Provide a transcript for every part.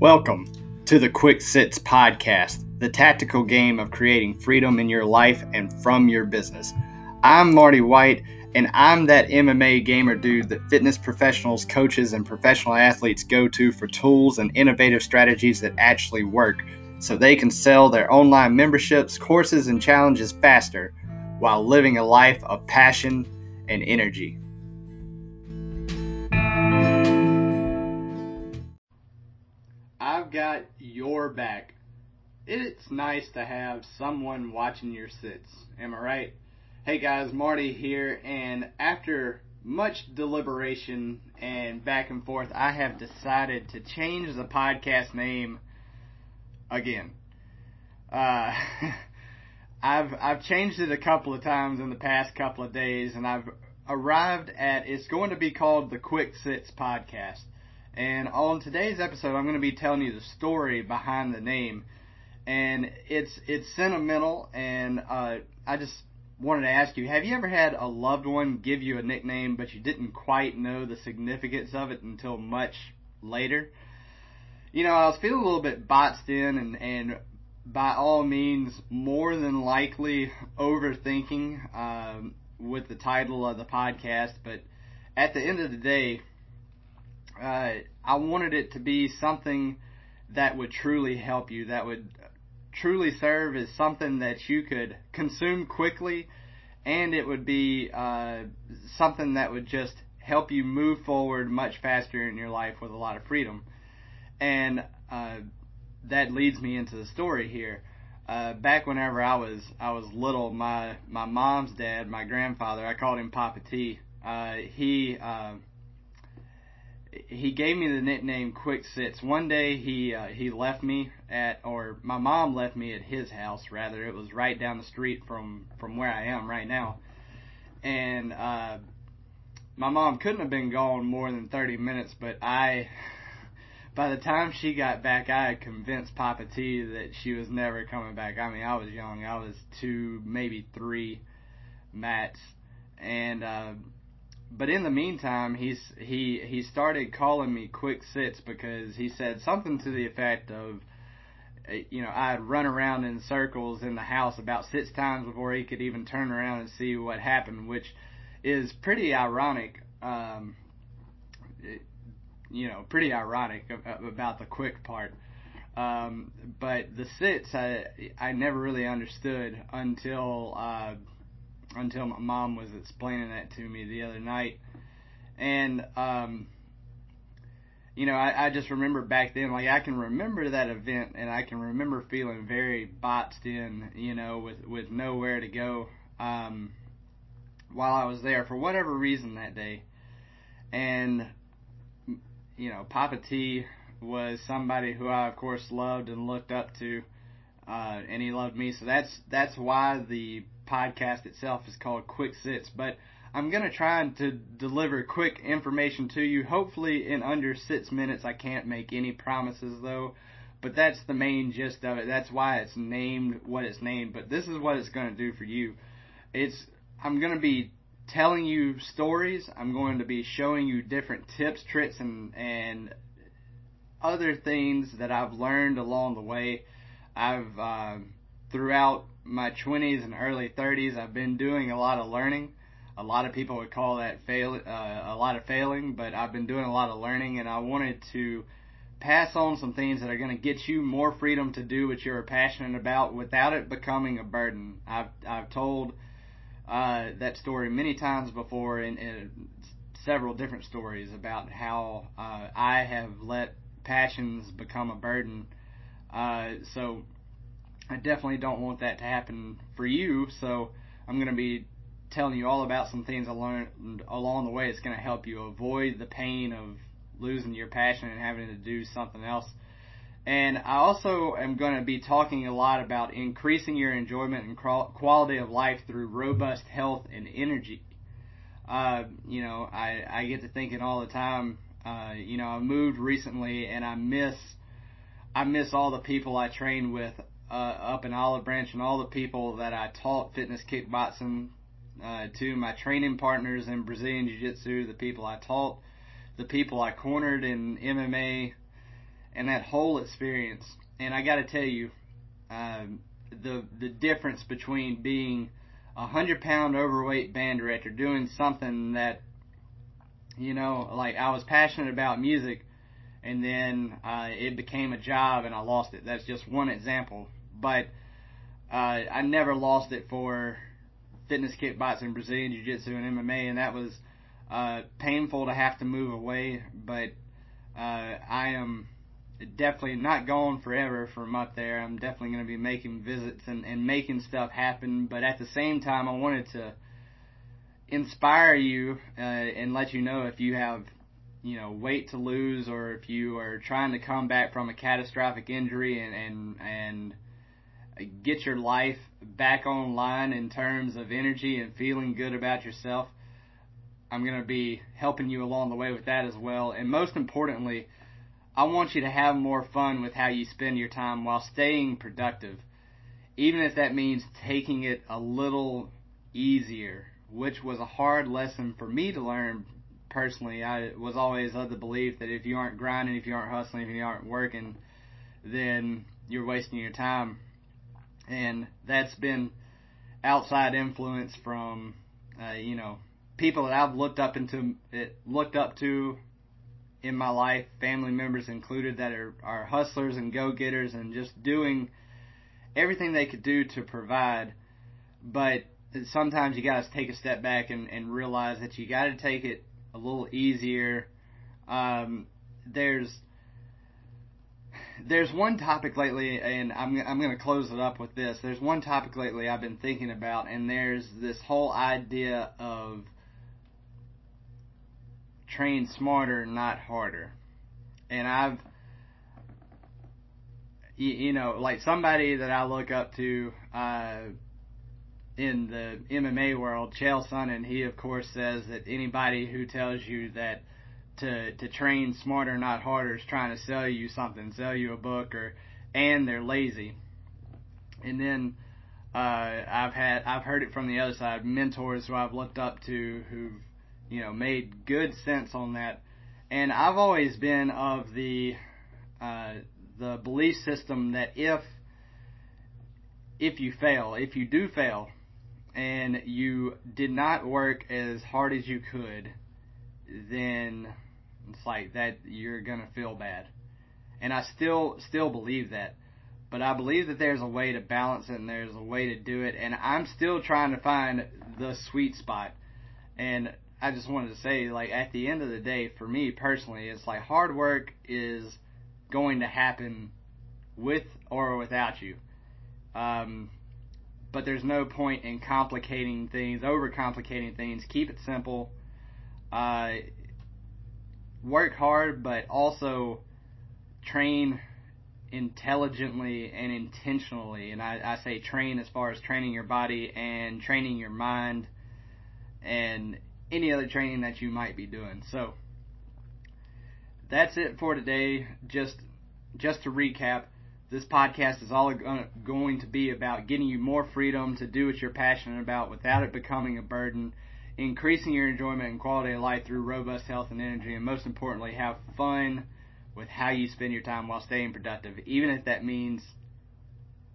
Welcome to the Quick 6 Podcast, the tactical game of creating freedom in your life and from your business. I'm Marty White, and I'm that MMA gamer dude that fitness professionals, coaches, and professional athletes go to for tools and innovative strategies that actually work so they can sell their online memberships, courses, and challenges faster while living a life of passion and energy. Got your back. It's nice to have someone watching your six. Am I right? Hey guys, Marty here, and after much deliberation and back and forth, I have decided to change the podcast name again. Uh, I've I've changed it a couple of times in the past couple of days, and I've arrived at it's going to be called the Quick 6 Podcast. And on today's episode, I'm going to be telling you the story behind the name, and it's it's sentimental. And uh, I just wanted to ask you: Have you ever had a loved one give you a nickname, but you didn't quite know the significance of it until much later? You know, I was feeling a little bit boxed in, and and by all means, more than likely overthinking um, with the title of the podcast. But at the end of the day, uh, I wanted it to be something that would truly help you, that would truly serve as something that you could consume quickly, and it would be uh, something that would just help you move forward much faster in your life with a lot of freedom. And uh, that leads me into the story here. Uh, back whenever I was I was little, my my mom's dad, my grandfather, I called him Papa T. Uh, he uh, he gave me the nickname Quick 6. One day he uh, he left me at, or my mom left me at his house. Rather, it was right down the street from from where I am right now, and uh, my mom couldn't have been gone more than thirty minutes. But I, by the time she got back, I had convinced Papa T that she was never coming back. I mean, I was young. I was two, maybe three, mats, and. Uh, but in the meantime, he's he he started calling me quick six because he said something to the effect of, uh, you know, I'd run around in circles in the house about six times before he could even turn around and see what happened, which is pretty ironic. Um, you know, pretty ironic about the quick part. Um, but the six, I I never really understood until. Uh, until my mom was explaining that to me the other night. And, um, you know, I, I just remember back then, like I can remember that event and I can remember feeling very boxed in, you know, with, with nowhere to go, um, while I was there for whatever reason that day. And, you know, Papa T was somebody who I, of course, loved and looked up to, uh, and he loved me. So that's, that's why the podcast itself is called Quick 6, but I'm to try to deliver quick information to you. Hopefully, in under six minutes. I can't make any promises though, but that's the main gist of it. That's why it's named what it's named. But this is what it's to do for you. It's I'm to be telling you stories. I'm going to be showing you different tips, tricks, and and other things that I've learned along the way. I've uh, throughout my 20s and early 30s, I've been doing a lot of learning. A lot of people would call that fail, uh, a lot of failing, but I've been doing a lot of learning, and I wanted to pass on some things that are going to get you more freedom to do what you're passionate about without it becoming a burden. I've I've told uh, that story many times before in, in several different stories about how uh, I have let passions become a burden. Uh, so I definitely don't want that to happen for you. So I'm going to be telling you all about some things I learned along the way. It's going to help you avoid the pain of losing your passion and having to do something else. And I also am going to be talking a lot about increasing your enjoyment and quality of life through robust health and energy. Uh, you know, I, I get to thinking all the time, uh, you know, I moved recently and I miss, I miss all the people I trained with uh, up in Olive Branch and all the people that I taught fitness kickboxing uh, to, my training partners in Brazilian Jiu Jitsu, the people I taught, the people I cornered in MMA, and that whole experience. And I got to tell you, um, the the difference between being a hundred pound overweight band director doing something that you know like I was passionate about music and then uh, it became a job and I lost it. That's just one example, but uh, I never lost it for fitness kickboxing, Brazilian Jiu Jitsu, and MMA, and that was uh, painful to have to move away. But uh, I am definitely not gone forever from up there. I'm definitely going to be making visits and, and making stuff happen. But at the same time, I wanted to inspire you uh, and let you know if you have you know weight to lose or if you are trying to come back from a catastrophic injury and and and get your life back online in terms of energy and feeling good about yourself. I'm going to be helping you along the way with that as well. And most importantly, I want you to have more fun with how you spend your time while staying productive. Even if that means taking it a little easier, which was a hard lesson for me to learn personally. I was always of the belief that if you aren't grinding, if you aren't hustling, if you aren't working, then you're wasting your time and that's been outside influence from uh, you know people that I've looked up into looked up to in my life, family members included, that are, are hustlers and go getters and just doing everything they could do to provide. But sometimes you got to take a step back and, and realize that you got to take it a little easier. Um, there's there's one topic lately, and I'm I'm going to close it up with this. There's one topic lately I've been thinking about, and there's this whole idea of train smarter, not harder. And I've, you, you know, like somebody that I look up to uh, in the MMA world, Chael Sonnen, he of course says that anybody who tells you that to to train smarter, not harder, is trying to sell you something, sell you a book, or and they're lazy. And then uh, I've had I've heard it from the other side, mentors who I've looked up to who've you know made good sense on that. And I've always been of the uh, the belief system that if if you fail, if you do fail, and you did not work as hard as you could, then it's like that you're gonna feel bad. And I still still believe that. But I believe that there's a way to balance it and there's a way to do it and I'm still trying to find the sweet spot. And I just wanted to say, like, at the end of the day, for me personally, it's like hard work is going to happen with or without you. Um, but there's no point in complicating things, overcomplicating things. Keep it simple. Uh, work hard, but also train intelligently and intentionally. And I, I say train as far as training your body and training your mind and any other training that you might be doing. So that's it for today. Just just to recap, this podcast is all uh, going to be about getting you more freedom to do what you're passionate about without it becoming a burden increasing your enjoyment and quality of life through robust health and energy, and most importantly, have fun with how you spend your time while staying productive, even if that means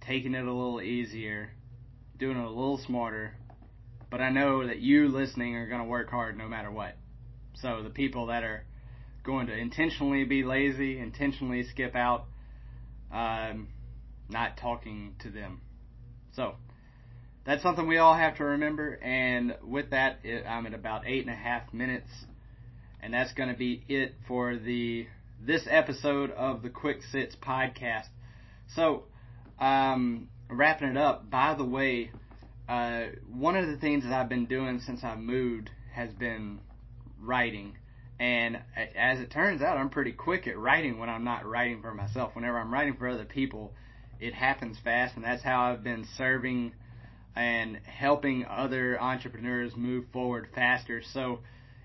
taking it a little easier, doing it a little smarter. But I know that you listening are going to work hard no matter what. So the people that are going to intentionally be lazy, intentionally skip out, um, not talking to them. So that's something we all have to remember. And with that, it, I'm at about eight and a half minutes, and that's going to be it for the this episode of the Quick 6 podcast. So, um, wrapping it up. By the way, uh, one of the things that I've been doing since I moved has been writing. And as it turns out, I'm pretty quick at writing when I'm not writing for myself. Whenever I'm writing for other people, it happens fast, and that's how I've been serving and helping other entrepreneurs move forward faster. So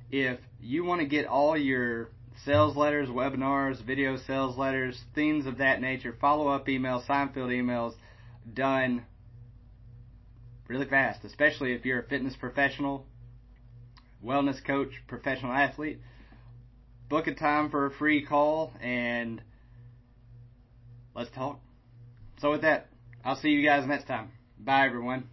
if you want to get all your sales letters, webinars, video sales letters, things of that nature, follow up emails, Seinfeld emails done really fast, especially if you're a fitness professional, wellness coach, professional athlete book a time for a free call, and let's talk. So, with that, I'll see you guys next time. Bye, everyone.